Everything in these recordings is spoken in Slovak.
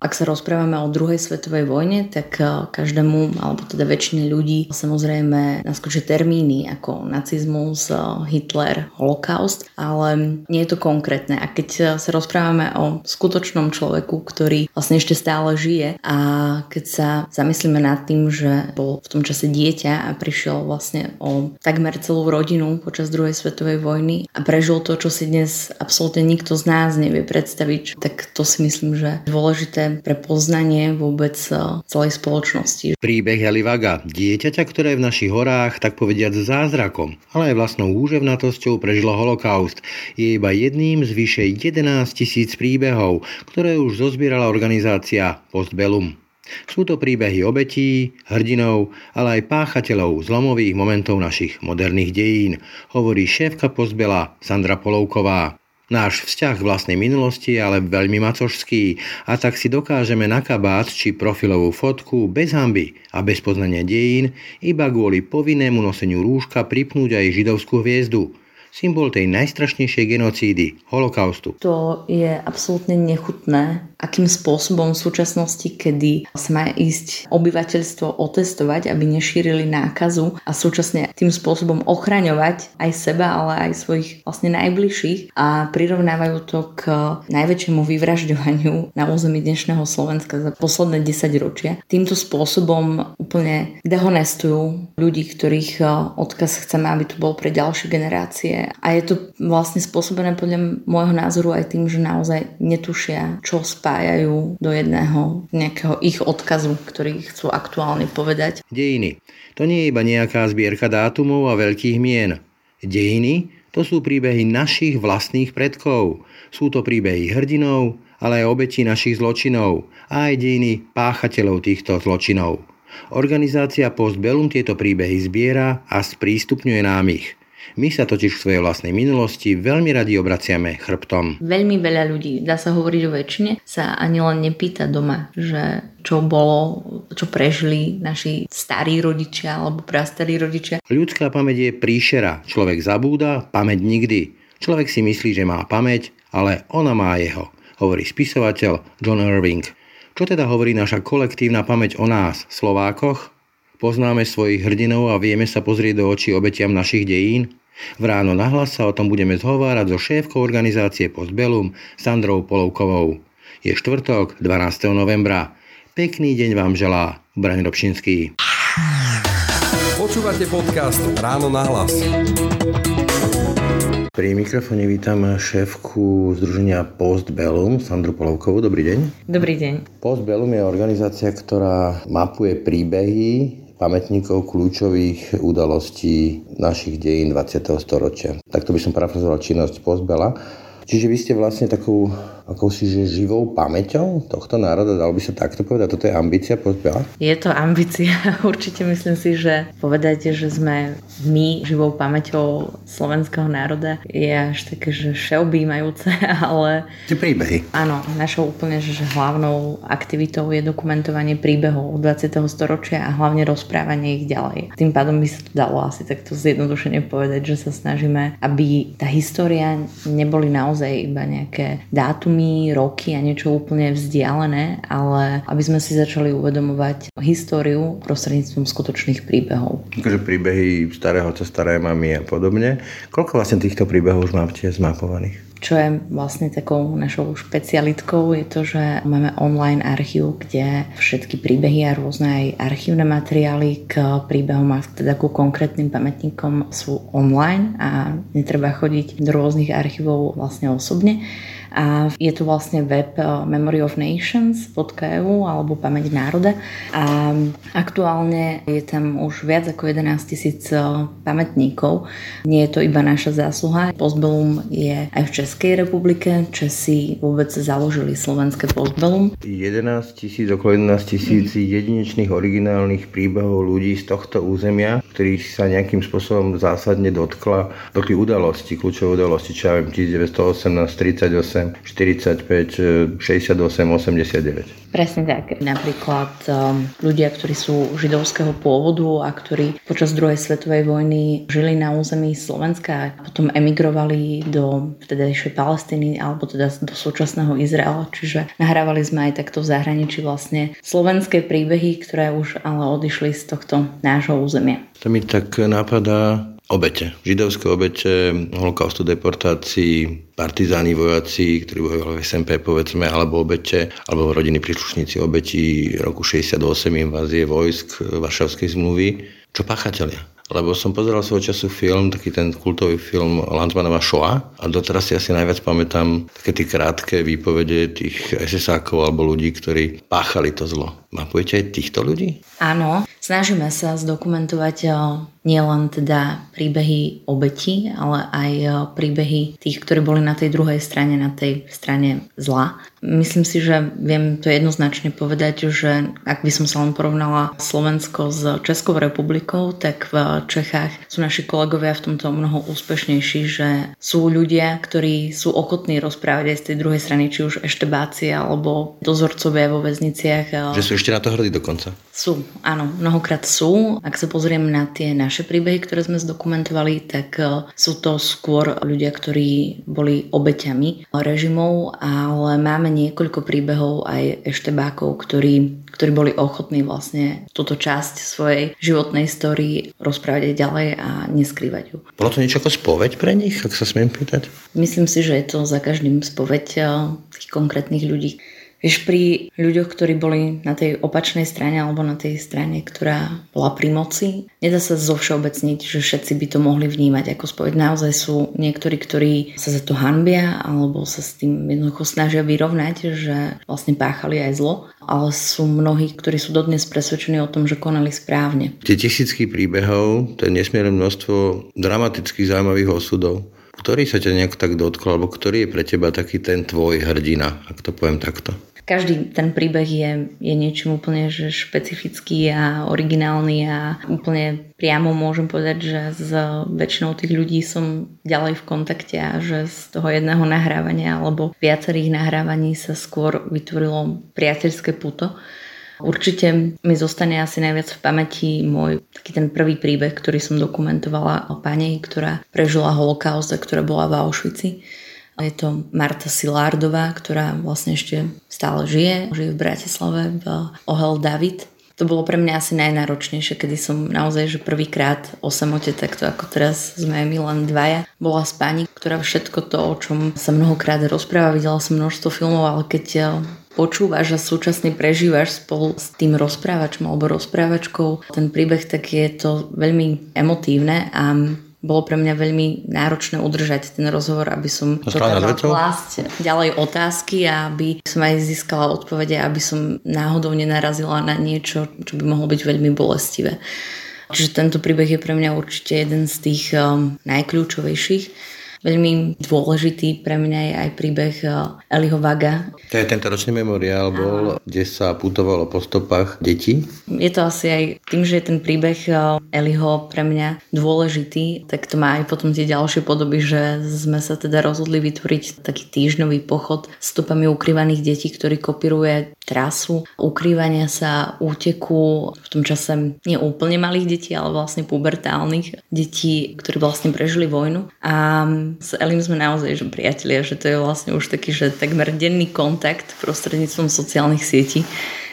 Ak sa rozprávame o druhej svetovej vojne, tak eh, každému, alebo teda väčšine ľudí, samozrejme naskočia termíny ako nacizmus, eh, Hitler, holokaust, ale nie je to konkrétne. A keď eh, sa rozprávame o skutočnom človeku, ktorý vlastne ešte stále žije a keď sa zamyslíme nad tým, že bol v tom čase dieťa a prišiel vlastne o takmer celú rodinu počas druhej svetovej vojny a prežil to, čo si dnes absolútne nikto z nás nevie predstaviť, tak to si myslím, že je pre poznanie vôbec eh, celej spoločnosti. Príbeh Jalivaga, dieťaťa, ktoré v našich horách, tak povediať zázrakom, ale aj vlastnou úževnatosťou prežilo holokaust. Je iba jedným z vyše 11 tisíc príbehov, ktoré už zozbierala organizácia Postbellum. Sú to príbehy obetí, hrdinov, ale aj páchateľov zlomových momentov našich moderných dejín, hovorí šéfka Postbela Sandra Polovková. Náš vzťah k vlastnej minulosti je ale veľmi macožský. A tak si dokážeme na kabát či profilovú fotku bez hamby a bez poznania dejín iba kvôli povinnému noseniu rúška pripnúť aj židovskú hviezdu – symbol tej najstrašnejšej genocídy, holokaustu. To je absolútne nechutné, akým spôsobom v súčasnosti, kedy sa má ísť obyvateľstvo otestovať, aby nešírili nákazu a súčasne tým spôsobom ochraňovať aj seba, ale aj svojich vlastne najbližších a prirovnávajú to k najväčšiemu vyvražďovaniu na území dnešného Slovenska za posledné 10 ročia. Týmto spôsobom úplne dehonestujú ľudí, ktorých odkaz chceme, aby tu bol pre ďalšie generácie a je to vlastne spôsobené podľa môjho názoru aj tým, že naozaj netušia, čo spájajú do jedného nejakého ich odkazu, ktorý chcú aktuálne povedať. Dejiny. To nie je iba nejaká zbierka dátumov a veľkých mien. Dejiny to sú príbehy našich vlastných predkov. Sú to príbehy hrdinov, ale aj obetí našich zločinov a aj dejiny páchateľov týchto zločinov. Organizácia Postbellum tieto príbehy zbiera a sprístupňuje nám ich. My sa totiž v svojej vlastnej minulosti veľmi radi obraciame chrbtom. Veľmi veľa ľudí, dá sa hovoriť o väčšine, sa ani len nepýta doma, že čo bolo, čo prežili naši starí rodičia alebo prastarí rodičia. Ľudská pamäť je príšera. Človek zabúda, pamäť nikdy. Človek si myslí, že má pamäť, ale ona má jeho, hovorí spisovateľ John Irving. Čo teda hovorí naša kolektívna pamäť o nás, Slovákoch? Poznáme svojich hrdinov a vieme sa pozrieť do očí obetiam našich dejín? V ráno nahlas sa o tom budeme zhovárať so šéfkou organizácie Postbellum Sandrou Polovkovou. Je štvrtok, 12. novembra. Pekný deň vám želá Braň Robšinský. Počúvate podcast Ráno nahlas. Pri mikrofóne vítam šéfku Združenia Postbellum, Sandru Polovkovú. Dobrý deň. Dobrý deň. Postbellum je organizácia, ktorá mapuje príbehy pamätníkov kľúčových udalostí našich dejín 20. storočia. Takto by som parafrazoval činnosť Postbela. Čiže vy ste vlastne takou akousi že živou pamäťou tohto národa, dalo by sa takto povedať? Toto je ambícia Postbela? Je to ambícia. Určite myslím si, že povedať, že sme my živou pamäťou slovenského národa je až také, že všeobjímajúce, ale... Tie príbehy. Áno, našou úplne že hlavnou aktivitou je dokumentovanie príbehov 20. storočia a hlavne rozprávanie ich ďalej. Tým pádom by sa to dalo asi takto zjednodušene povedať, že sa snažíme, aby tá história neboli naozaj iba nejaké dátumy, dátumy, roky a niečo úplne vzdialené, ale aby sme si začali uvedomovať históriu prostredníctvom skutočných príbehov. Takže príbehy starého cez staré mamy a podobne. Koľko vlastne týchto príbehov už máte zmapovaných? Čo je vlastne takou našou špecialitkou je to, že máme online archív, kde všetky príbehy a rôzne aj archívne materiály k príbehom a teda ku konkrétnym pamätníkom sú online a netreba chodiť do rôznych archívov vlastne osobne a je tu vlastne web eh, memoryofnations.eu alebo pamäť národa a aktuálne je tam už viac ako 11 tisíc eh, pamätníkov. Nie je to iba naša zásluha. Postbellum je aj v Českej republike. Česi vôbec založili slovenské Postbellum. 11 tisíc, okolo 11 tisíc mm. jedinečných originálnych príbehov ľudí z tohto územia, ktorých sa nejakým spôsobom zásadne dotkla, dotkli udalosti, kľúčové udalosti, čo ja viem, 1918, 38, 45, 68, 89. Presne tak. Napríklad um, ľudia, ktorí sú židovského pôvodu a ktorí počas druhej svetovej vojny žili na území Slovenska a potom emigrovali do vtedajšej Palestíny alebo teda do súčasného Izraela. Čiže nahrávali sme aj takto v zahraničí vlastne slovenské príbehy, ktoré už ale odišli z tohto nášho územia. To mi tak napadá, obete, židovské obete, holokaustu, deportácií, partizáni, vojaci, ktorí bojovali v SMP, povedzme, alebo obete, alebo rodiny príslušníci obetí roku 68 invázie vojsk Varšavskej zmluvy. Čo páchatelia? lebo som pozeral svojho času film, taký ten kultový film Lanzmanova Shoah a doteraz si asi najviac pamätám také tie krátke výpovede tých SS-ákov alebo ľudí, ktorí páchali to zlo. Mapujete aj týchto ľudí? Áno, snažíme sa zdokumentovať eh, nielen teda príbehy obetí, ale aj eh, príbehy tých, ktorí boli na tej druhej strane, na tej strane zla. Myslím si, že viem to jednoznačne povedať, že ak by som sa len porovnala Slovensko s Českou republikou, tak v Čechách sú naši kolegovia v tomto mnoho úspešnejší, že sú ľudia, ktorí sú ochotní rozprávať aj z tej druhej strany, či už eštebácie alebo dozorcovia vo väzniciach. Že sú ešte na to hrdí dokonca. Sú, áno, mnohokrát sú. Ak sa pozrieme na tie naše príbehy, ktoré sme zdokumentovali, tak e, sú to skôr ľudia, ktorí boli obeťami režimov, ale máme niekoľko príbehov aj eštebákov, ktorí, ktorí boli ochotní vlastne túto časť svojej životnej story rozprávať aj ďalej a neskrývať ju. Bolo to niečo ako spoveď pre nich, ak sa smiem pýtať? Myslím si, že je to za každým spoveď eh, tých konkrétnych ľudí. Vieš, pri ľuďoch, ktorí boli na tej opačnej strane alebo na tej strane, ktorá bola pri moci, nedá sa zovšeobecniť, že všetci by to mohli vnímať ako spoveď. Naozaj sú niektorí, ktorí sa za to hanbia alebo sa s tým jednoducho snažia vyrovnať, že vlastne páchali aj zlo, ale sú mnohí, ktorí sú dodnes presvedčení o tom, že konali správne. Tie tisícky príbehov, to je nesmierne množstvo dramatických zaujímavých osudov ktorý sa ťa nejak tak dotkol, alebo ktorý je pre teba taký ten tvoj hrdina, ak to poviem takto? Každý ten príbeh je, je niečím úplne že špecifický a originálny a úplne priamo môžem povedať, že s väčšinou tých ľudí som ďalej v kontakte a že z toho jedného nahrávania alebo viacerých nahrávaní sa skôr vytvorilo priateľské puto Určite mi zostane asi najviac v pamäti môj taký ten prvý príbeh, ktorý som dokumentovala o pani, ktorá prežila holokaust a ktorá bola v Auschwitzi. Je to Marta Silárdová, ktorá vlastne ešte stále žije. Žije v Bratislave v Ohel David. To bolo pre mňa asi najnáročnejšie, kedy som naozaj, že prvýkrát o samote, takto ako teraz sme my len dvaja, bola s pani, ktorá všetko to, o čom sa mnohokrát rozpráva, videla som množstvo filmov, ale keď počúvaš a súčasne prežívaš spolu s tým rozprávačom alebo rozprávačkou ten príbeh, tak je to veľmi emotívne a bolo pre mňa veľmi náročné udržať ten rozhovor, aby som dokázala klásť ďalej otázky a aby som aj získala odpovede, aby som náhodou nenarazila na niečo, čo by mohlo byť veľmi bolestivé. Čiže tento príbeh je pre mňa určite jeden z tých um, najkľúčovejších. Veľmi dôležitý pre mňa je aj príbeh eh, Eliho Vaga. To je tento ročný memoriál bol, kde sa putovalo po stopách detí? Je to asi aj tým, že je ten príbeh eh, Eliho pre mňa dôležitý, tak to má aj potom tie ďalšie podoby, že sme sa teda rozhodli vytvoriť taký týždňový pochod stopami ukrývaných detí, ktorý kopíruje trasu ukrývania sa, úteku v tom čase nie úplne malých detí, ale vlastne pubertálnych detí, ktorí vlastne prežili vojnu. A s Elim sme naozaj že priatelia, že to je vlastne už taký, že takmer denný kontakt prostredníctvom sociálnych sietí.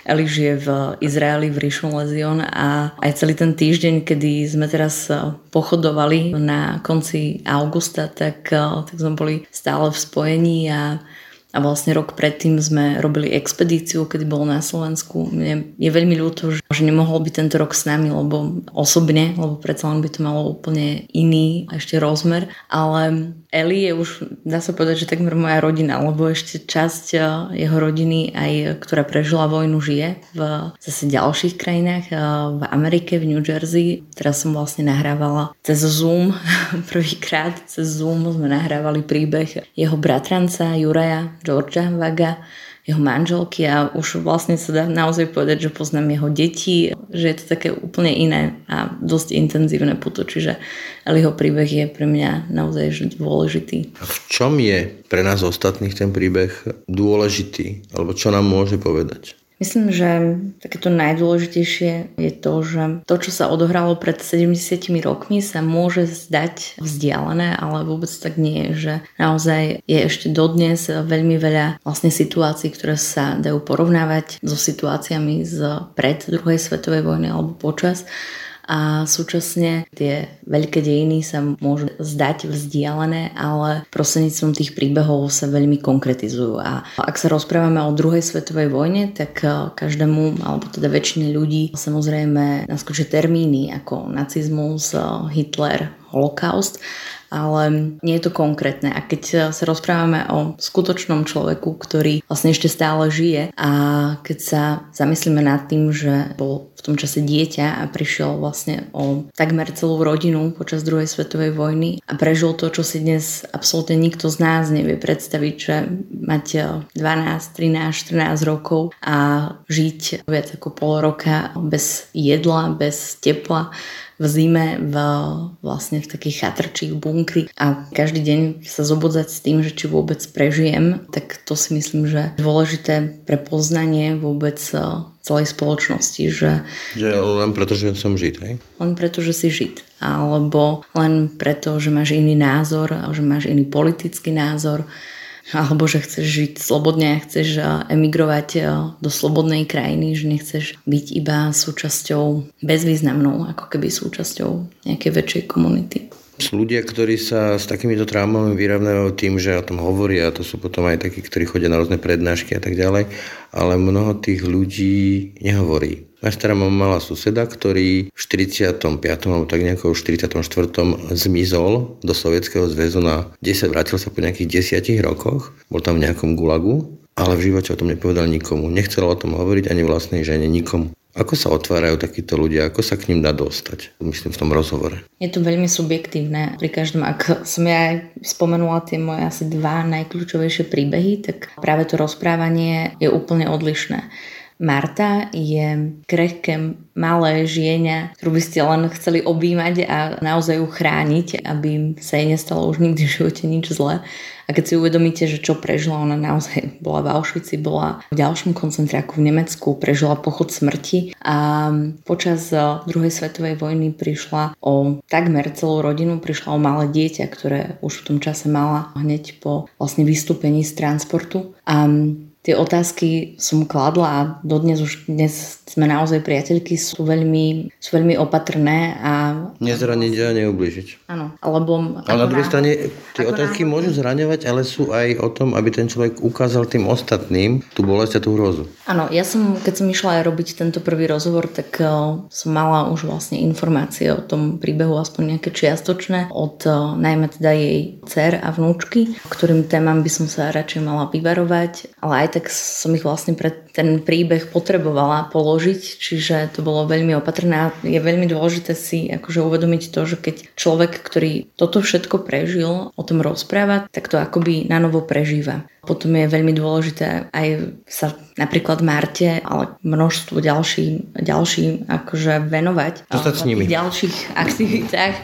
Eli žije v Izraeli, v Rishon Lezion a aj celý ten týždeň, kedy sme teraz pochodovali na konci augusta, tak, tak sme boli stále v spojení a a vlastne rok predtým sme robili expedíciu, kedy bol na Slovensku. Mne je veľmi ľúto, že nemohol byť tento rok s nami, lebo osobne, lebo predsa len by to malo úplne iný ešte rozmer. Ale Eli je už, dá sa povedať, že takmer moja rodina, lebo ešte časť eh, jeho rodiny, aj ktorá prežila vojnu, žije v zase ďalších krajinách, eh, v Amerike, v New Jersey. Teraz som vlastne nahrávala cez Zoom, prvýkrát cez Zoom sme nahrávali príbeh jeho bratranca Juraja, Georgia Vaga, jeho manželky a už vlastne sa dá naozaj povedať, že poznám jeho deti, že je to také úplne iné a dosť intenzívne puto, čiže Eliho príbeh je pre mňa naozaj dôležitý. V čom je pre nás ostatných ten príbeh dôležitý? Alebo čo nám môže povedať? Myslím, že takéto najdôležitejšie je to, že to, čo sa odohralo pred 70 rokmi, sa môže zdať vzdialené, ale vôbec tak nie je, že naozaj je ešte dodnes veľmi veľa vlastne situácií, ktoré sa dajú porovnávať so situáciami z pred druhej svetovej vojny alebo počas a súčasne tie veľké dejiny sa môžu zdať vzdialené, ale prostredníctvom tých príbehov sa veľmi konkretizujú. A ak sa rozprávame o druhej svetovej vojne, tak eh, každému, alebo teda väčšine ľudí, samozrejme naskočia termíny ako nacizmus, eh, Hitler, holokaust ale nie je to konkrétne. A keď sa rozprávame o skutočnom človeku, ktorý vlastne ešte stále žije a keď sa zamyslíme nad tým, že bol v tom čase dieťa a prišiel vlastne o takmer celú rodinu počas druhej svetovej vojny a prežil to, čo si dnes absolútne nikto z nás nevie predstaviť, že mať 12, 13, 14 rokov a žiť viac ako pol roka bez jedla, bez tepla, v zime v, vlastne v takých chatrčích bunkry a každý deň sa zobudzať s tým, že či vôbec prežijem, tak to si myslím, že je dôležité pre poznanie vôbec e, celej spoločnosti. Že, že len preto, že som žid, hej? Len preto, že si žid. Alebo len preto, že máš iný názor, že máš iný politický názor alebo že chceš žiť slobodne chceš eh, emigrovať eh, do slobodnej krajiny, že nechceš byť iba súčasťou bezvýznamnou, ako keby súčasťou nejakej väčšej komunity. Sú ľudia, ktorí sa s takýmito traumami vyrovnávajú tým, že o tom hovoria, to sú potom aj takí, ktorí chodia na rôzne prednášky a tak ďalej, ale mnoho tých ľudí nehovorí. Moja stará mama mala suseda, ktorý v 45. alebo tak nejako v 44. zmizol do Sovietskeho zväzu na 10, vrátil sa po nejakých 10 rokoch, bol tam v nejakom gulagu, ale v živote o tom nepovedal nikomu. Nechcel o tom hovoriť ani vlastnej žene, nikomu. Ako sa otvárajú takíto ľudia? Ako sa k ním dá dostať? Myslím v tom rozhovore. Je to veľmi subjektívne. Pri každom, ak som ja spomenula tie moje asi dva najkľúčovejšie príbehy, tak práve to rozprávanie je úplne odlišné. Marta je krehké malé žienia, ktorú by ste len chceli objímať a naozaj ju chrániť, aby sa jej nestalo už nikdy v živote nič zlé. A keď si uvedomíte, že čo prežila, ona naozaj bola v Auschwitzi, bola v ďalšom koncentráku v Nemecku, prežila pochod smrti a počas eh, druhej svetovej vojny prišla o takmer celú rodinu, prišla o malé dieťa, ktoré už v tom čase mala hneď po vlastne vystúpení z transportu. A tie otázky som kladla a dodnes už dnes sme naozaj priateľky, sú veľmi, sú veľmi opatrné a... Nezraniť a neubližiť. Áno, alebo... Ale na druhej strane tie otázky náhodou... môžu zraňovať, ale sú aj o tom, aby ten človek ukázal tým ostatným tú bolesť a tú hrozu. Áno, ja som, keď som išla aj robiť tento prvý rozhovor, tak uh, som mala už vlastne informácie o tom príbehu, aspoň nejaké čiastočné, od uh, najmä teda jej dcer a vnúčky, ktorým témam by som sa radšej mala vyvarovať, ale aj tak som ich vlastne pre ten príbeh potrebovala položiť, čiže to bolo veľmi opatrné. Je veľmi dôležité si akože uvedomiť to, že keď človek, ktorý toto všetko prežil, o tom rozpráva, tak to akoby na novo prežíva. Potom je veľmi dôležité aj sa napríklad Marte, ale množstvu ďalším, ďalším akože venovať. Zostať s nimi. V ďalších aktivitách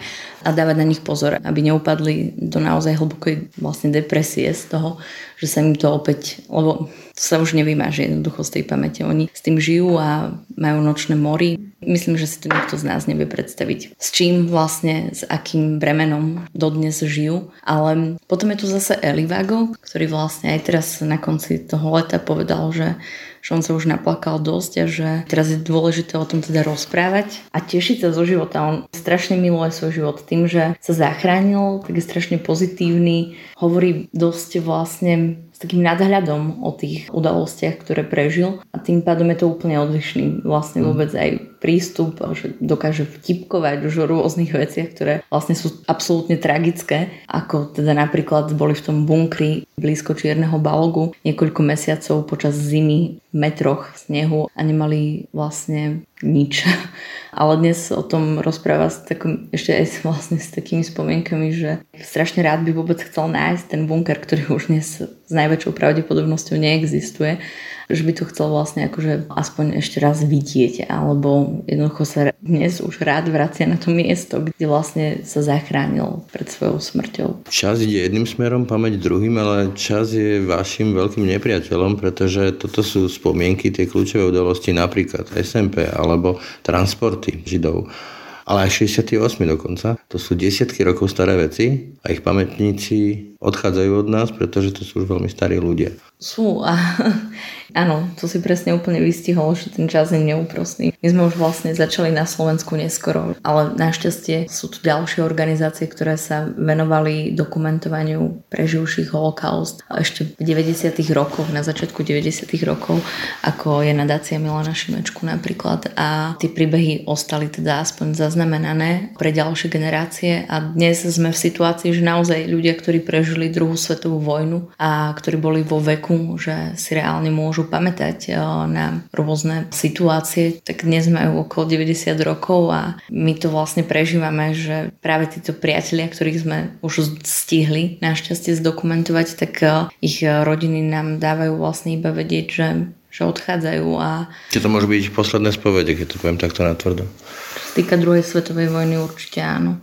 a dávať na nich pozor, aby neupadli do naozaj hlbokej vlastne depresie z toho, že sa im to opäť, lebo to sa už nevymáže jednoducho z tej pamäte. Oni s tým žijú a majú nočné mory. Myslím, že si to nikto z nás nevie predstaviť. S čím vlastne, s akým bremenom dodnes žijú. Ale potom je tu zase Elivago, ktorý vlastne aj teraz na konci toho leta povedal, že že on sa už naplakal dosť a že teraz je dôležité o tom teda rozprávať a tešiť sa zo života. On strašne miluje svoj život tým, že sa zachránil, tak je strašne pozitívny, hovorí dosť vlastne takým nadhľadom o tých udalostiach, ktoré prežil a tým pádom je to úplne odlišný vlastne mm. vôbec aj prístup, že dokáže vtipkovať už o rôznych veciach, ktoré vlastne sú absolútne tragické, ako teda napríklad boli v tom bunkri blízko Čierneho balogu niekoľko mesiacov počas zimy v metroch snehu a nemali vlastne nič. Ale dnes o tom rozpráva s takom, ešte aj vlastne s takými spomienkami, že strašne rád by vôbec chcel nájsť ten bunker, ktorý už dnes s najväčšou pravdepodobnosťou neexistuje že by to chcel vlastne akože aspoň ešte raz vidieť, alebo jednoducho sa dnes už rád vracia na to miesto, kde vlastne sa zachránil pred svojou smrťou. Čas ide jedným smerom, pamäť druhým, ale čas je vašim veľkým nepriateľom, pretože toto sú spomienky, tie kľúčové udalosti, napríklad SMP alebo transporty židov ale aj 68 dokonca. To sú desiatky rokov staré veci a ich pamätníci odchádzajú od nás, pretože to sú už veľmi starí ľudia. Sú a áno, to si presne úplne vystihol, že ten čas je neúprostný. My sme už vlastne začali na Slovensku neskoro, ale našťastie sú tu ďalšie organizácie, ktoré sa venovali dokumentovaniu preživších holokaust ešte v 90. rokoch, na začiatku 90. rokov, ako je nadácia Milana Šimečku napríklad a tie príbehy ostali teda aspoň zaznamenané pre ďalšie generácie a dnes sme v situácii, že naozaj ľudia, ktorí prežili druhú svetovú vojnu a ktorí boli vo veku veku, že si reálne môžu pamätať eh, na rôzne situácie, tak dnes majú okolo 90 rokov a my to vlastne prežívame, že práve títo priatelia, ktorých sme už stihli našťastie zdokumentovať, tak eh, ich rodiny nám dávajú vlastne iba vedieť, že že odchádzajú a... Či to môže byť posledné spovede, keď to poviem takto natvrdo? Čo sa týka druhej svetovej vojny určite áno.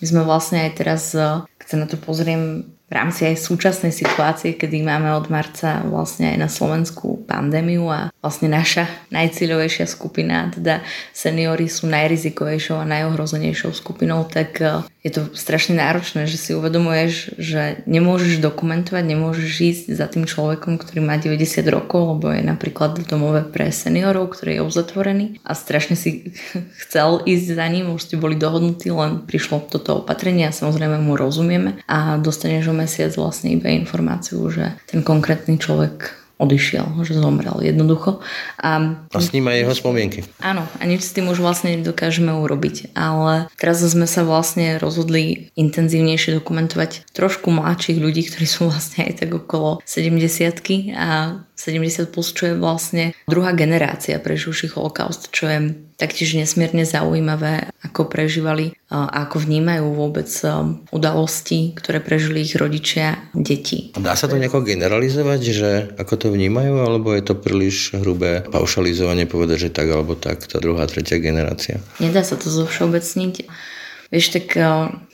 My sme vlastne aj teraz, eh, keď sa na to pozriem v rámci aj súčasnej situácie, kedy máme od marca vlastne aj na Slovensku pandémiu a vlastne naša najcíľovejšia skupina, teda seniory sú najrizikovejšou a najohrozenejšou skupinou, tak e, je to strašne náročné, že si uvedomuješ, že nemôžeš dokumentovať, nemôžeš ísť za tým človekom, ktorý má 90 rokov, lebo je napríklad v domove pre seniorov, ktorý je uzatvorený a strašne si chcel ísť za ním, už ste boli dohodnutí, len prišlo toto opatrenie a samozrejme mu rozumieme a dostaneš ho mesiac vlastne iba informáciu, že ten konkrétny človek odišiel, že zomrel jednoducho. A, a s ním aj jeho spomienky. Áno, a nič s tým už vlastne nedokážeme urobiť. Ale teraz sme sa vlastne rozhodli intenzívnejšie dokumentovať trošku mladších ľudí, ktorí sú vlastne aj tak okolo 70 a 70 plus, čo je vlastne druhá generácia preživších holokaust, čo je taktiež nesmierne zaujímavé, ako prežívali a ako vnímajú vôbec udalosti, ktoré prežili ich rodičia, deti. Dá sa to nejako generalizovať, že ako to vnímajú, alebo je to príliš hrubé paušalizovanie povedať, že tak alebo tak, tá druhá, tretia generácia? Nedá sa to zovšeobecniť. Vieš, tak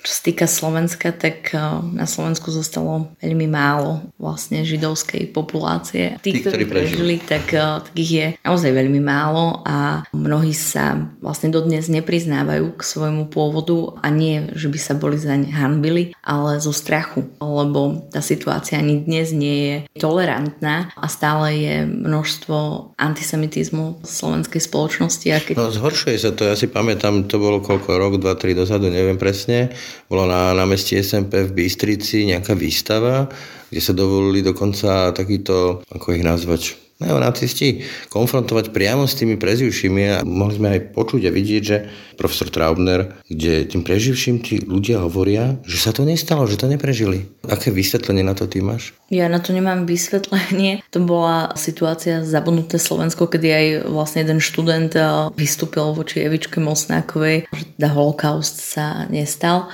čo sa týka Slovenska, tak eh, na Slovensku zostalo veľmi málo vlastne židovskej populácie. Tí, Tí ktorí prežili, tak, eh, tak ich je naozaj veľmi málo a mnohí sa vlastne dodnes nepriznávajú k svojmu pôvodu a nie, že by sa boli zaň hanbili, ale zo strachu, lebo tá situácia ani dnes nie je tolerantná a stále je množstvo antisemitizmu v slovenskej spoločnosti. A keď... No zhoršuje sa to, ja si pamätám, to bolo koľko, rok, dva, tri dozadu, neviem presne, bolo na námestí SMP v Bystrici nejaká výstava, kde sa dovolili dokonca takýto, ako ich nazvať, neonacisti konfrontovať priamo s tými preživšími a mohli sme aj počuť a vidieť, že profesor Traubner, kde tým preživším tí ľudia hovoria, že sa to nestalo, že to neprežili. Aké vysvetlenie na to ty máš? Ja na to nemám vysvetlenie. To bola situácia zabudnuté Slovensko, kedy aj vlastne jeden študent eh, vystúpil voči Evičke Mosnákovej, že teda holokaust sa nestal.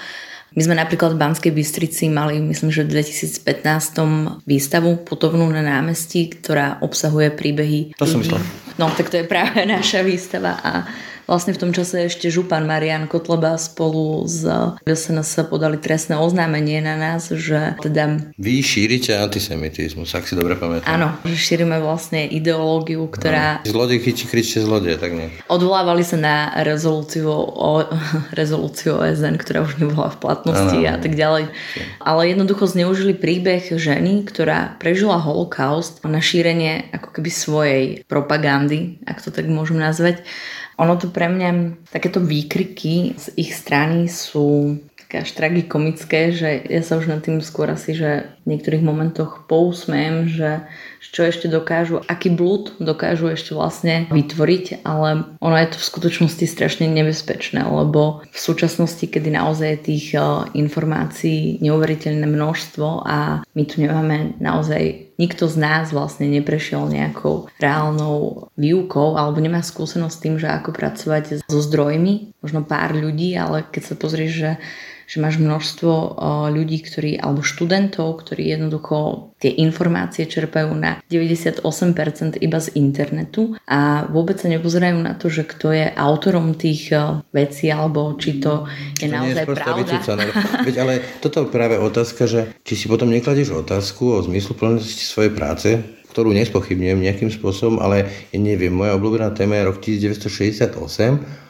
My sme napríklad v Banskej Bystrici mali, myslím, že v 2015 výstavu putovnú na námestí, ktorá obsahuje príbehy. To som myslel. No, tak to je práve naša výstava a Vlastne v tom čase ešte župan Marian Kotleba spolu s SNS podali trestné oznámenie na nás, že teda... Vy šírite antisemitizmus, ak si dobre pamätám. Áno, že šírime vlastne ideológiu, ktorá... No. Zlodej chytí, kričte zlodej, tak nie. Odvolávali sa na rezolúciu, o, rezolúciu OSN, ktorá už nebola v platnosti ano. a tak ďalej. Ale jednoducho zneužili príbeh ženy, ktorá prežila holokaust na šírenie ako keby svojej propagandy, ak to tak môžem nazvať ono to pre mňa, takéto výkriky z ich strany sú také až tragikomické, že ja sa už nad tým skôr asi, že v niektorých momentoch pousmejem, že čo ešte dokážu, aký blúd dokážu ešte vlastne vytvoriť, ale ono je to v skutočnosti strašne nebezpečné, lebo v súčasnosti, kedy naozaj je tých eh, informácií neuveriteľné množstvo a my tu nemáme naozaj nikto z nás vlastne neprešiel nejakou reálnou výukou alebo nemá skúsenosť s tým, že ako pracovať so zdrojmi, možno pár ľudí, ale keď sa pozrieš, že že máš množstvo ľudí, ktorí, alebo študentov, ktorí jednoducho tie informácie čerpajú na 98% iba z internetu a vôbec sa nepozerajú na to, že kto je autorom tých vecí, alebo či to je to naozaj je pravda. Vycúcané. Veď ale toto je práve otázka, že či si potom nekladieš otázku o zmyslu plnosti svojej práce, ktorú nespochybňujem nejakým spôsobom, ale ja neviem, moja obľúbená téma je rok 1968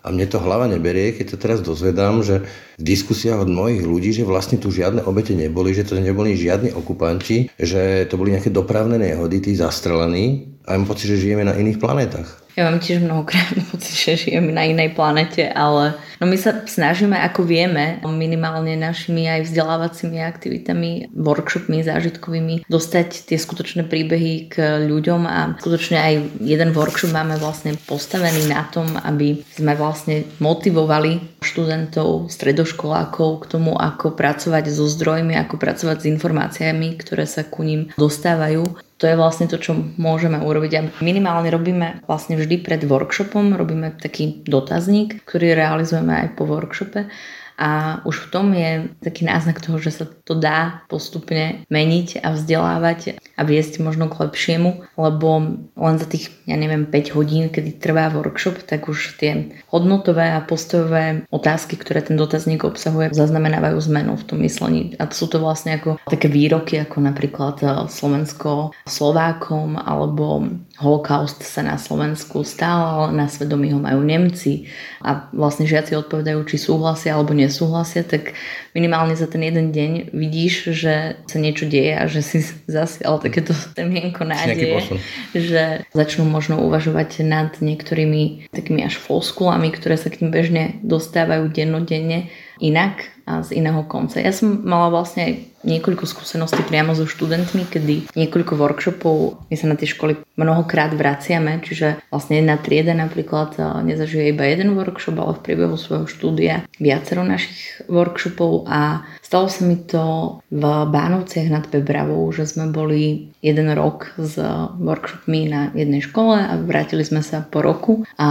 a mne to hlava neberie, keď sa teraz dozvedám, že v diskusiách od mnohých ľudí, že vlastne tu žiadne obete neboli, že to neboli žiadni okupanti, že to boli nejaké dopravné nehody, tí zastrelení a mám pocit, že žijeme na iných planetách. Ja mám tiež mnohokrát pocit, že žijeme na inej planete, ale no my sa snažíme, ako vieme, minimálne našimi aj vzdelávacími aktivitami, workshopmi, zážitkovými, dostať tie skutočné príbehy k ľuďom a skutočne aj jeden workshop máme vlastne postavený na tom, aby sme vlastne motivovali študentov, stredoškolákov k tomu, ako pracovať so zdrojmi, ako pracovať s informáciami, ktoré sa ku ním dostávajú to je vlastne to, čo môžeme urobiť. A minimálne robíme vlastne vždy pred workshopom, robíme taký dotazník, ktorý realizujeme aj po workshope a už v tom je taký náznak toho, že sa to dá postupne meniť a vzdelávať a viesť možno k lepšiemu, lebo len za tých, ja neviem, 5 hodín, kedy trvá workshop, tak už tie hodnotové a postojové otázky, ktoré ten dotazník obsahuje, zaznamenávajú zmenu v tom myslení. A sú to vlastne ako také výroky, ako napríklad eh, Slovensko Slovákom alebo holokaust sa na Slovensku stal, ale na svedomí ho majú Nemci. A vlastne žiaci odpovedajú, či súhlasia alebo nesúhlasia, tak minimálne za ten jeden deň vidíš, že sa niečo deje a že si zasial takéto temienko nádeje, že začnú možno uvažovať nad niektorými takými až floskulami, ktoré sa k ním bežne dostávajú dennodenne. Inak z iného konca. Ja som mala vlastne niekoľko skúseností priamo so študentmi, kedy niekoľko workshopov, my sa na tie školy mnohokrát vraciame, čiže vlastne jedna trieda napríklad nezažije iba jeden workshop, ale v priebehu svojho štúdia viacero našich workshopov a stalo sa mi to v Bánovciach nad Bebravou, že sme boli jeden rok s workshopmi na jednej škole a vrátili sme sa po roku a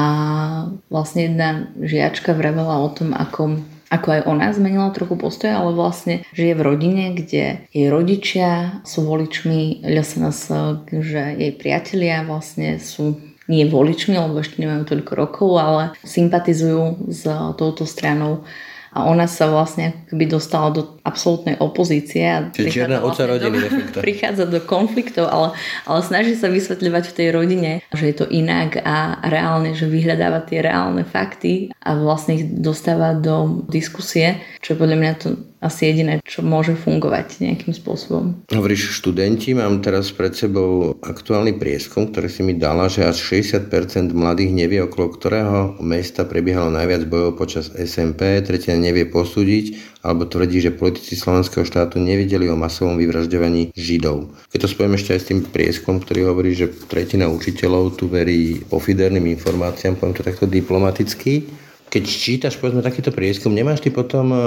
vlastne jedna žiačka vravela o tom, ako ako aj ona zmenila trochu postoj, ale vlastne žije v rodine, kde jej rodičia sú voličmi LSNS, že jej priatelia vlastne sú nie voličmi, lebo ešte nemajú toľko rokov, ale sympatizujú s touto stranou a ona sa vlastne keby dostala do absolútnej opozície a Čiže vlastne rodiny do, prichádza do konfliktov, ale, ale snaží sa vysvetľovať v tej rodine, že je to inak a reálne, že vyhľadáva tie reálne fakty a vlastne ich dostáva do diskusie, čo je podľa mňa to asi jediné, čo môže fungovať nejakým spôsobom. Hovoríš študenti, mám teraz pred sebou aktuálny prieskum, ktorý si mi dala, že až 60% mladých nevie, okolo ktorého mesta prebiehalo najviac bojov počas SMP, tretina nevie posúdiť, alebo tvrdí, že politici slovenského štátu nevideli o masovom vyvražďovaní Židov. Keď to spojíme ešte aj s tým prieskom, ktorý hovorí, že tretina učiteľov tu verí pofiderným informáciám, poviem to takto diplomaticky, keď čítaš povedzme takýto prieskum, nemáš ty potom e,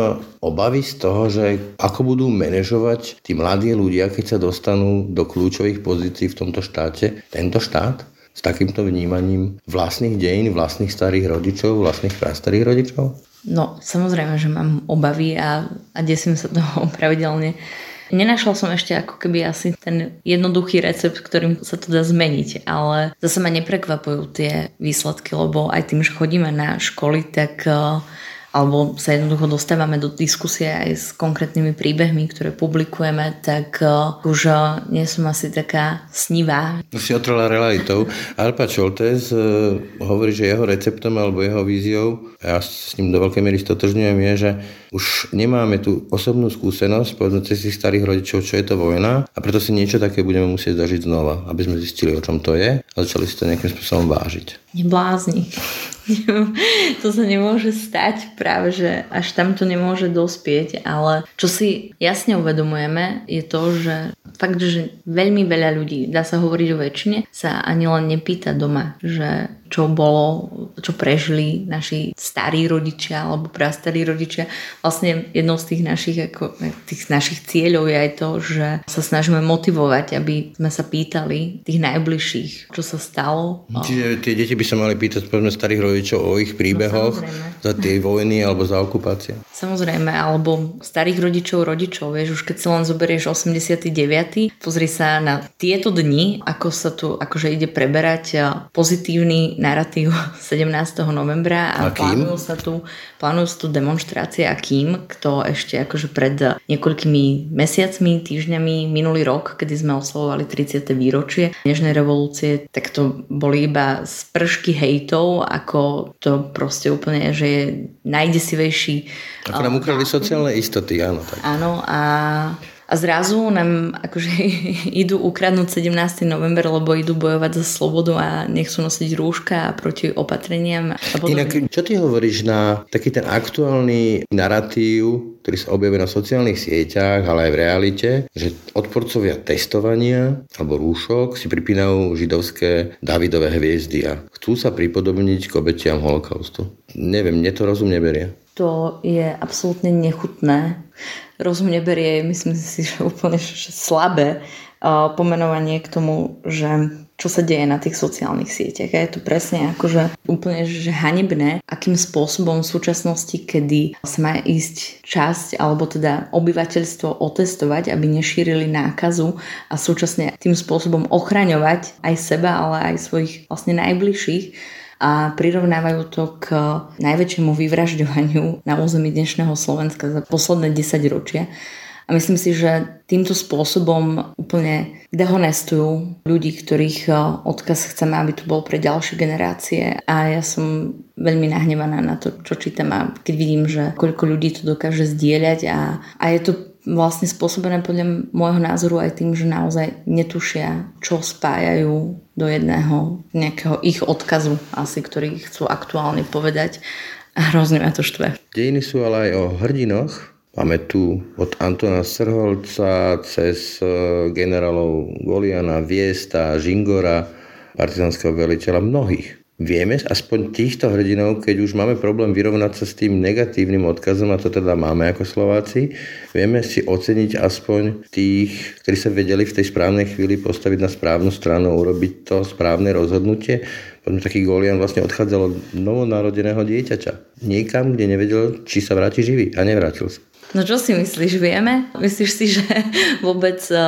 obavy z toho, že ako budú manažovať tí mladí ľudia, keď sa dostanú do kľúčových pozícií v tomto štáte, tento štát? S takýmto vnímaním vlastných dejín, vlastných starých rodičov, vlastných prastarých rodičov? No, samozrejme, že mám obavy a, a desím sa toho pravidelne. Nenašla som ešte ako keby asi ten jednoduchý recept, ktorým sa to dá zmeniť, ale zase ma neprekvapujú tie výsledky, lebo aj tým, že chodíme na školy, tak uh, alebo sa jednoducho dostávame do diskusie aj s konkrétnymi príbehmi, ktoré publikujeme, tak uh, už uh, nie som asi taká snivá. Si otrela realitou. Alpa Čoltes uh, hovorí, že jeho receptom alebo jeho víziou, ja s ním do veľkej miery stotožňujem, je, že už nemáme tú osobnú skúsenosť, povedzme cez si starých rodičov, čo je to vojna a preto si niečo také budeme musieť zažiť znova, aby sme zistili, o čom to je a začali si to nejakým spôsobom vážiť. Neblázni. to sa nemôže stať práve, že až tam to nemôže dospieť, ale čo si jasne uvedomujeme je to, že fakt, že veľmi veľa ľudí, dá sa hovoriť o väčšine, sa ani len nepýta doma, že čo bolo, čo prežili naši starí rodičia alebo prastarí rodičia. Vlastne jednou z tých našich, ako, tých našich cieľov je aj to, že sa snažíme motivovať, aby sme sa pýtali tých najbližších, čo sa stalo. Čiže tie deti by sa mali pýtať povedzme starých rodičov o ich príbehoch no, za tie vojny alebo za okupácie. Samozrejme, alebo starých rodičov, rodičov, vieš, už keď si len zoberieš 89. Pozri sa na tieto dni, ako sa tu akože ide preberať pozitívny narratív 17. novembra a, a plánujú sa tu plánujú sa tu demonstrácie a kým, kto ešte akože pred niekoľkými mesiacmi, týždňami, minulý rok, kedy sme oslovovali 30. výročie Nežnej revolúcie, tak to boli iba spršky hejtov, ako to proste úplne, že je najdesivejší. Ako nám ukradli sociálne istoty, áno. Tak. Áno a a zrazu nám akože idú ukradnúť 17. november, lebo idú bojovať za slobodu a nechcú nosiť rúška proti opatreniam. A Inak, čo ty hovoríš na taký ten aktuálny narratív, ktorý sa objavuje na sociálnych sieťach, ale aj v realite, že odporcovia testovania alebo rúšok si pripínajú židovské Davidové hviezdy a chcú sa pripodobniť k obetiam holokaustu. Neviem, mne to rozum neberie. To je absolútne nechutné rozum neberie, myslím si, že úplne slabé pomenovanie k tomu, že čo sa deje na tých sociálnych sieťach. A je to presne akože úplne že hanebné, akým spôsobom v súčasnosti, kedy sa má ísť časť alebo teda obyvateľstvo otestovať, aby nešírili nákazu a súčasne tým spôsobom ochraňovať aj seba, ale aj svojich vlastne najbližších, a prirovnávajú to k najväčšiemu vyvražďovaniu na území dnešného Slovenska za posledné 10 ročia. A myslím si, že týmto spôsobom úplne dehonestujú ľudí, ktorých eh, odkaz chceme, aby tu bol pre ďalšie generácie. A ja som veľmi nahnevaná na to, čo čítam a keď vidím, že koľko ľudí to dokáže zdieľať a, a je to vlastne spôsobené podľa môjho názoru aj tým, že naozaj netušia, čo spájajú do jedného nejakého ich odkazu asi, ktorý chcú aktuálne povedať a hrozne ma to štve. Dejiny sú ale aj o hrdinoch. Máme tu od Antona Srholca cez e, generálov Goliana, Viesta, Žingora, partizanského veliteľa mnohých. Vieme aspoň týchto hrdinov, keď už máme problém vyrovnať sa s tým negatívnym odkazom, a to teda máme ako Slováci, vieme si oceniť aspoň tých, ktorí sa vedeli v tej správnej chvíli postaviť na správnu stranu, urobiť to správne rozhodnutie. Potom taký Golian vlastne odchádzal od novonarodeného dieťaťa. Niekam, kde nevedel, či sa vráti živý a nevrátil sa. No čo si myslíš, vieme? Myslíš si, že vôbec eh,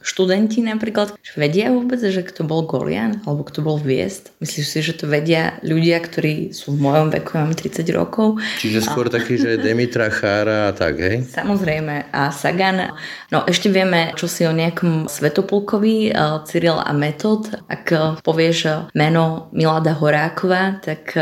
študenti napríklad vedia vôbec, že kto bol Golian alebo kto bol Viest? Myslíš si, že to vedia ľudia, ktorí sú v mojom veku, mám 30 rokov? Čiže skôr a... taký, že Demitra Chára a tak, hej? Samozrejme. A Sagan. No ešte vieme, čo si o nejakom Svetopulkovi, eh, Cyril a Metod. Ak eh, povieš meno Milada Horákova, tak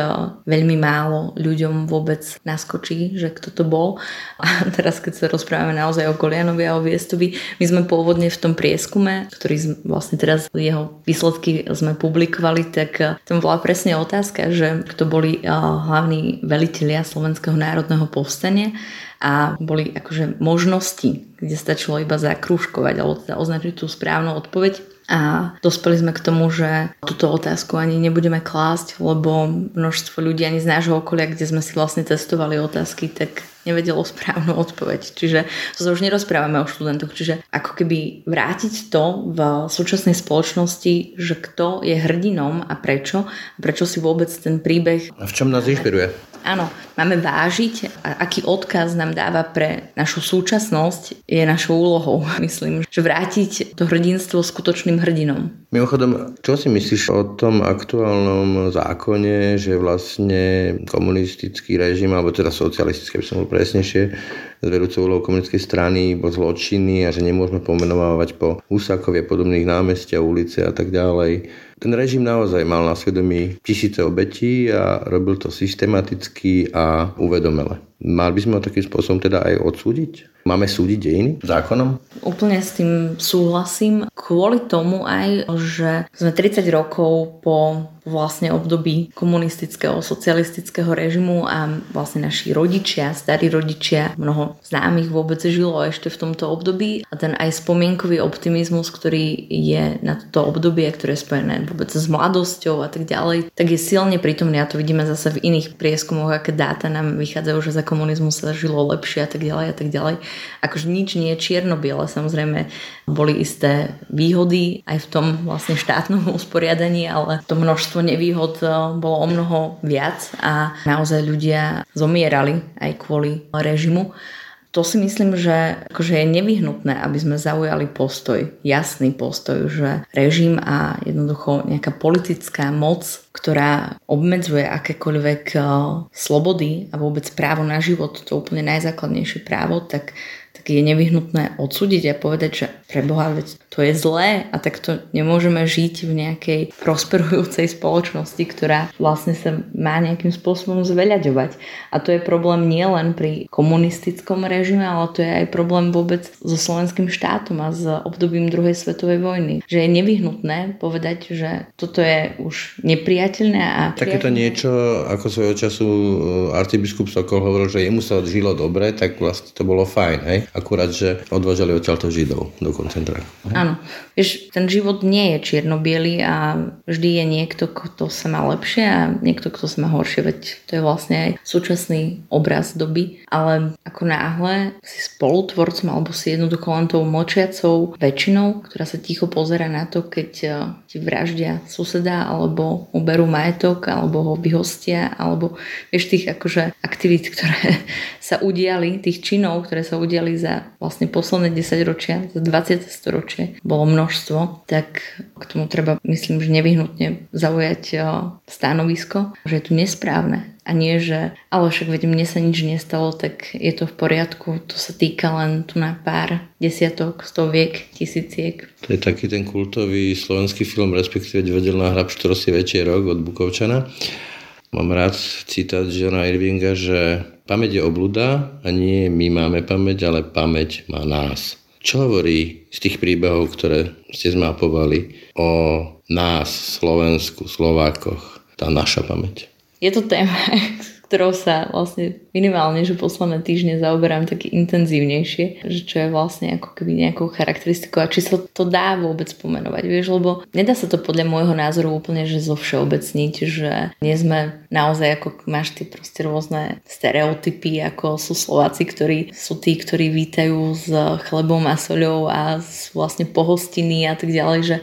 veľmi málo ľuďom vôbec naskočí, že kto to bol. A teraz keď sa rozprávame naozaj o Golianovi a o Viestovi, my sme pôvodne v tom prieskume, ktorý vlastne teraz jeho výsledky sme publikovali, tak eh, tam bola presne otázka, že kto boli eh, hlavní velitelia Slovenského národného povstania a boli akože možnosti, kde stačilo iba zakrúškovať alebo teda označiť tú správnu odpoveď a dospeli sme k tomu, že túto otázku ani nebudeme klásť, lebo množstvo ľudí ani z nášho okolia, kde sme si vlastne testovali otázky, tak nevedelo správnu odpoveď. Čiže to sa už nerozprávame o študentoch. Čiže ako keby vrátiť to v súčasnej spoločnosti, že kto je hrdinom a prečo, a prečo si vôbec ten príbeh... A v čom nás inšpiruje? Áno, máme vážiť, a aký odkaz nám dáva pre našu súčasnosť, je našou úlohou, myslím, že vrátiť to hrdinstvo skutočným hrdinom. Mimochodom, čo si myslíš o tom aktuálnom zákone, že vlastne komunistický režim, alebo teda socialistický, by som bol presnejšie, z vedúcou úlohou komunistickej strany bol zločinný a že nemôžeme pomenovať po Husákovie podobných námestia, ulice a tak ďalej ten režim naozaj mal na svedomí tisíce obetí a robil to systematicky a uvedomele. Mali by sme ho takým spôsobom teda aj odsúdiť? Máme súdiť dejiny zákonom? Úplne s tým súhlasím. Kvôli tomu aj, že sme 30 rokov po, vlastne období komunistického, socialistického režimu a vlastne naši rodičia, starí rodičia, mnoho známych vôbec žilo ešte v tomto období a ten aj spomienkový optimizmus, ktorý je na toto obdobie, ktoré je spojené vôbec s mladosťou a tak ďalej, tak je silne prítomný a to vidíme zase v iných prieskumoch, aké dáta nám vychádzajú, že za komunizmu sa žilo lepšie a tak ďalej a tak ďalej. Akože nič nie je čierno-biele, samozrejme boli isté výhody aj v tom vlastne štátnom usporiadaní, ale to množstvo nevýhod eh, bolo o mnoho viac a naozaj ľudia zomierali aj kvôli režimu. To si myslím, že akože je nevyhnutné, aby sme zaujali postoj, jasný postoj, že režim a jednoducho nejaká politická moc, ktorá obmedzuje akékoľvek eh, slobody a vôbec právo na život, to úplne najzákladnejšie právo, tak tak je nevyhnutné odsúdiť a povedať, že pre Boha, veď to je zlé a tak to nemôžeme žiť v nejakej prosperujúcej spoločnosti, ktorá vlastne sa má nejakým spôsobom zveľaďovať. A to je problém nielen pri komunistickom režime, ale to je aj problém vôbec so slovenským štátom a s obdobím druhej svetovej vojny. Že je nevyhnutné povedať, že toto je už nepriateľné a... Takéto niečo, ako svojho času eh, arcibiskup Sokol hovoril, že jemu sa žilo dobre, tak vlastne to bolo fajn, hej? akurát, že odvážali odtiaľto Židov do koncentráku. Áno. Vieš, ten život nie je čierno a vždy je niekto, kto sa má lepšie a niekto, kto sa má horšie, veď to je vlastne aj súčasný obraz doby. Ale ako náhle si spolutvorcom alebo si jednoducho len tou močiacou väčšinou, ktorá sa ticho pozera na to, keď eh, ti vraždia suseda alebo uberú majetok alebo ho vyhostia alebo vieš tých akože aktivít, ktoré sa udiali, tých činov, ktoré sa udiali za vlastne posledné 10 ročia, za 20 storočie bolo množstvo, tak k tomu treba, myslím, že nevyhnutne zaujať stanovisko, že je to nesprávne a nie, že ale však veď mne sa nič nestalo, tak je to v poriadku, to sa týka len tu na pár desiatok, stoviek, tisíciek. To je taký ten kultový slovenský film, respektíve divadelná hra Pštrosi večierok od Bukovčana. Mám rád citát Johna Irvinga, že pamäť je obluda a nie my máme pamäť, ale pamäť má nás. Čo hovorí z tých príbehov, ktoré ste zmapovali o nás, Slovensku, Slovákoch, tá naša pamäť? Je to téma, ktorou sa vlastne minimálne, že posledné týždne zaoberám také intenzívnejšie, že čo je vlastne ako keby nejakou charakteristikou a či sa to dá vôbec pomenovať, vieš, lebo nedá sa to podľa môjho názoru úplne, že zo všeobecniť, že nie sme naozaj ako máš tie proste rôzne stereotypy, ako sú Slováci, ktorí sú tí, ktorí vítajú s chlebom a soľou a sú vlastne pohostiny a tak ďalej, že,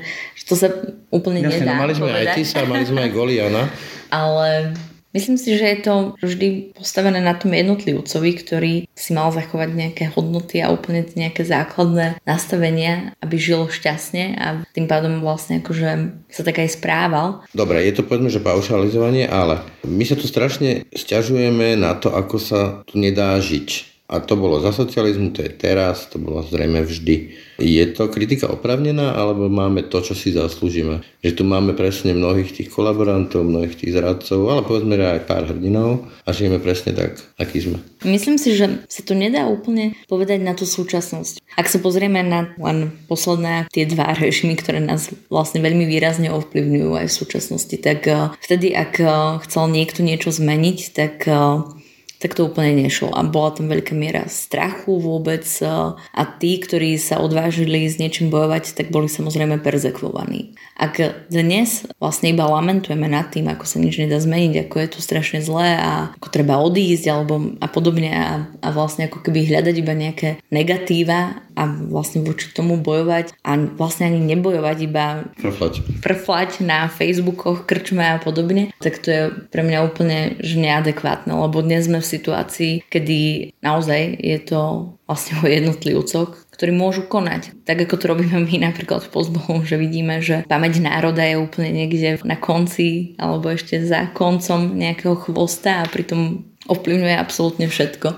to sa úplne Jasne, nedá. No mali sme povedať. aj Tisa, mali sme aj Goliana. Ale Myslím si, že je to vždy postavené na tom jednotlivcovi, ktorý si mal zachovať nejaké hodnoty a úplne nejaké základné nastavenia, aby žil šťastne a tým pádom vlastne akože sa tak aj správal. Dobre, je to povedzme, že paušalizovanie, ale my sa tu strašne stiažujeme na to, ako sa tu nedá žiť. A to bolo za socializmu, to je teraz, to bolo zrejme vždy. Je to kritika opravnená, alebo máme to, čo si zaslúžime? Že tu máme presne mnohých tých kolaborantov, mnohých tých zradcov, ale povedzme aj pár hrdinov a žijeme presne tak, aký sme. Myslím si, že sa to nedá úplne povedať na tú súčasnosť. Ak sa pozrieme na len posledné tie dva režimy, ktoré nás vlastne veľmi výrazne ovplyvňujú aj v súčasnosti, tak eh, vtedy, ak eh, chcel niekto niečo zmeniť, tak eh, tak to úplne nešlo. A bola tam veľká miera strachu vôbec a tí, ktorí sa odvážili s niečím bojovať, tak boli samozrejme perzekvovaní. Ak dnes vlastne iba lamentujeme nad tým, ako sa nič nedá zmeniť, ako je to strašne zlé a ako treba odísť alebo a podobne a, a vlastne ako keby hľadať iba nejaké negatíva a vlastne voči tomu bojovať a vlastne ani nebojovať, iba prflať, prflať na Facebookoch, krčme a podobne, tak to je pre mňa úplne že neadekvátne, lebo dnes sme v situácii, kedy naozaj je to vlastne o jednotlivcoch, ktorí môžu konať. Tak ako to robíme my napríklad v Pozbohu, že vidíme, že pamäť národa je úplne niekde na konci alebo ešte za koncom nejakého chvosta a pritom ovplyvňuje absolútne všetko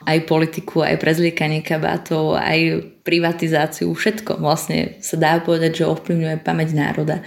aj politiku, aj prezliekanie kabátov, aj privatizáciu, všetko vlastne sa dá povedať, že ovplyvňuje pamäť národa.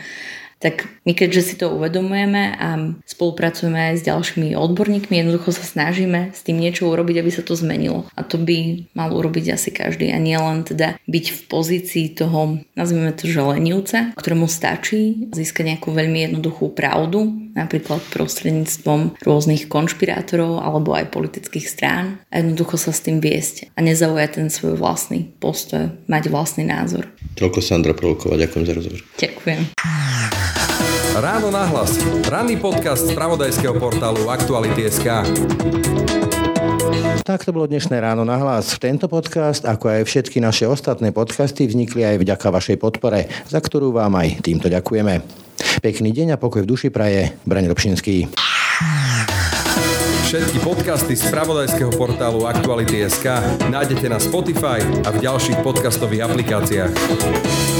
Tak my keďže si to uvedomujeme a spolupracujeme aj s ďalšími odborníkmi, jednoducho sa snažíme s tým niečo urobiť, aby sa to zmenilo. A to by mal urobiť asi každý a nie len teda byť v pozícii toho, nazvime to, že lenivca, ktorému stačí získať nejakú veľmi jednoduchú pravdu, napríklad prostredníctvom rôznych konšpirátorov alebo aj politických strán a jednoducho sa s tým viesť a nezaujať ten svoj vlastný postoj, mať vlastný názor. Toľko Sandra Prolková, ďakujem za rozhovor. Ďakujem. Ráno nahlas. Ranný podcast z pravodajského portálu Aktuality.sk. Tak to bolo dnešné ráno na hlas. Tento podcast, ako aj všetky naše ostatné podcasty, vznikli aj vďaka vašej podpore, za ktorú vám aj týmto ďakujeme. Pekný deň a pokoj v duši praje. Braň Robšinský. Všetky podcasty z pravodajského portálu Aktuality.sk nájdete na Spotify a v ďalších podcastových aplikáciách.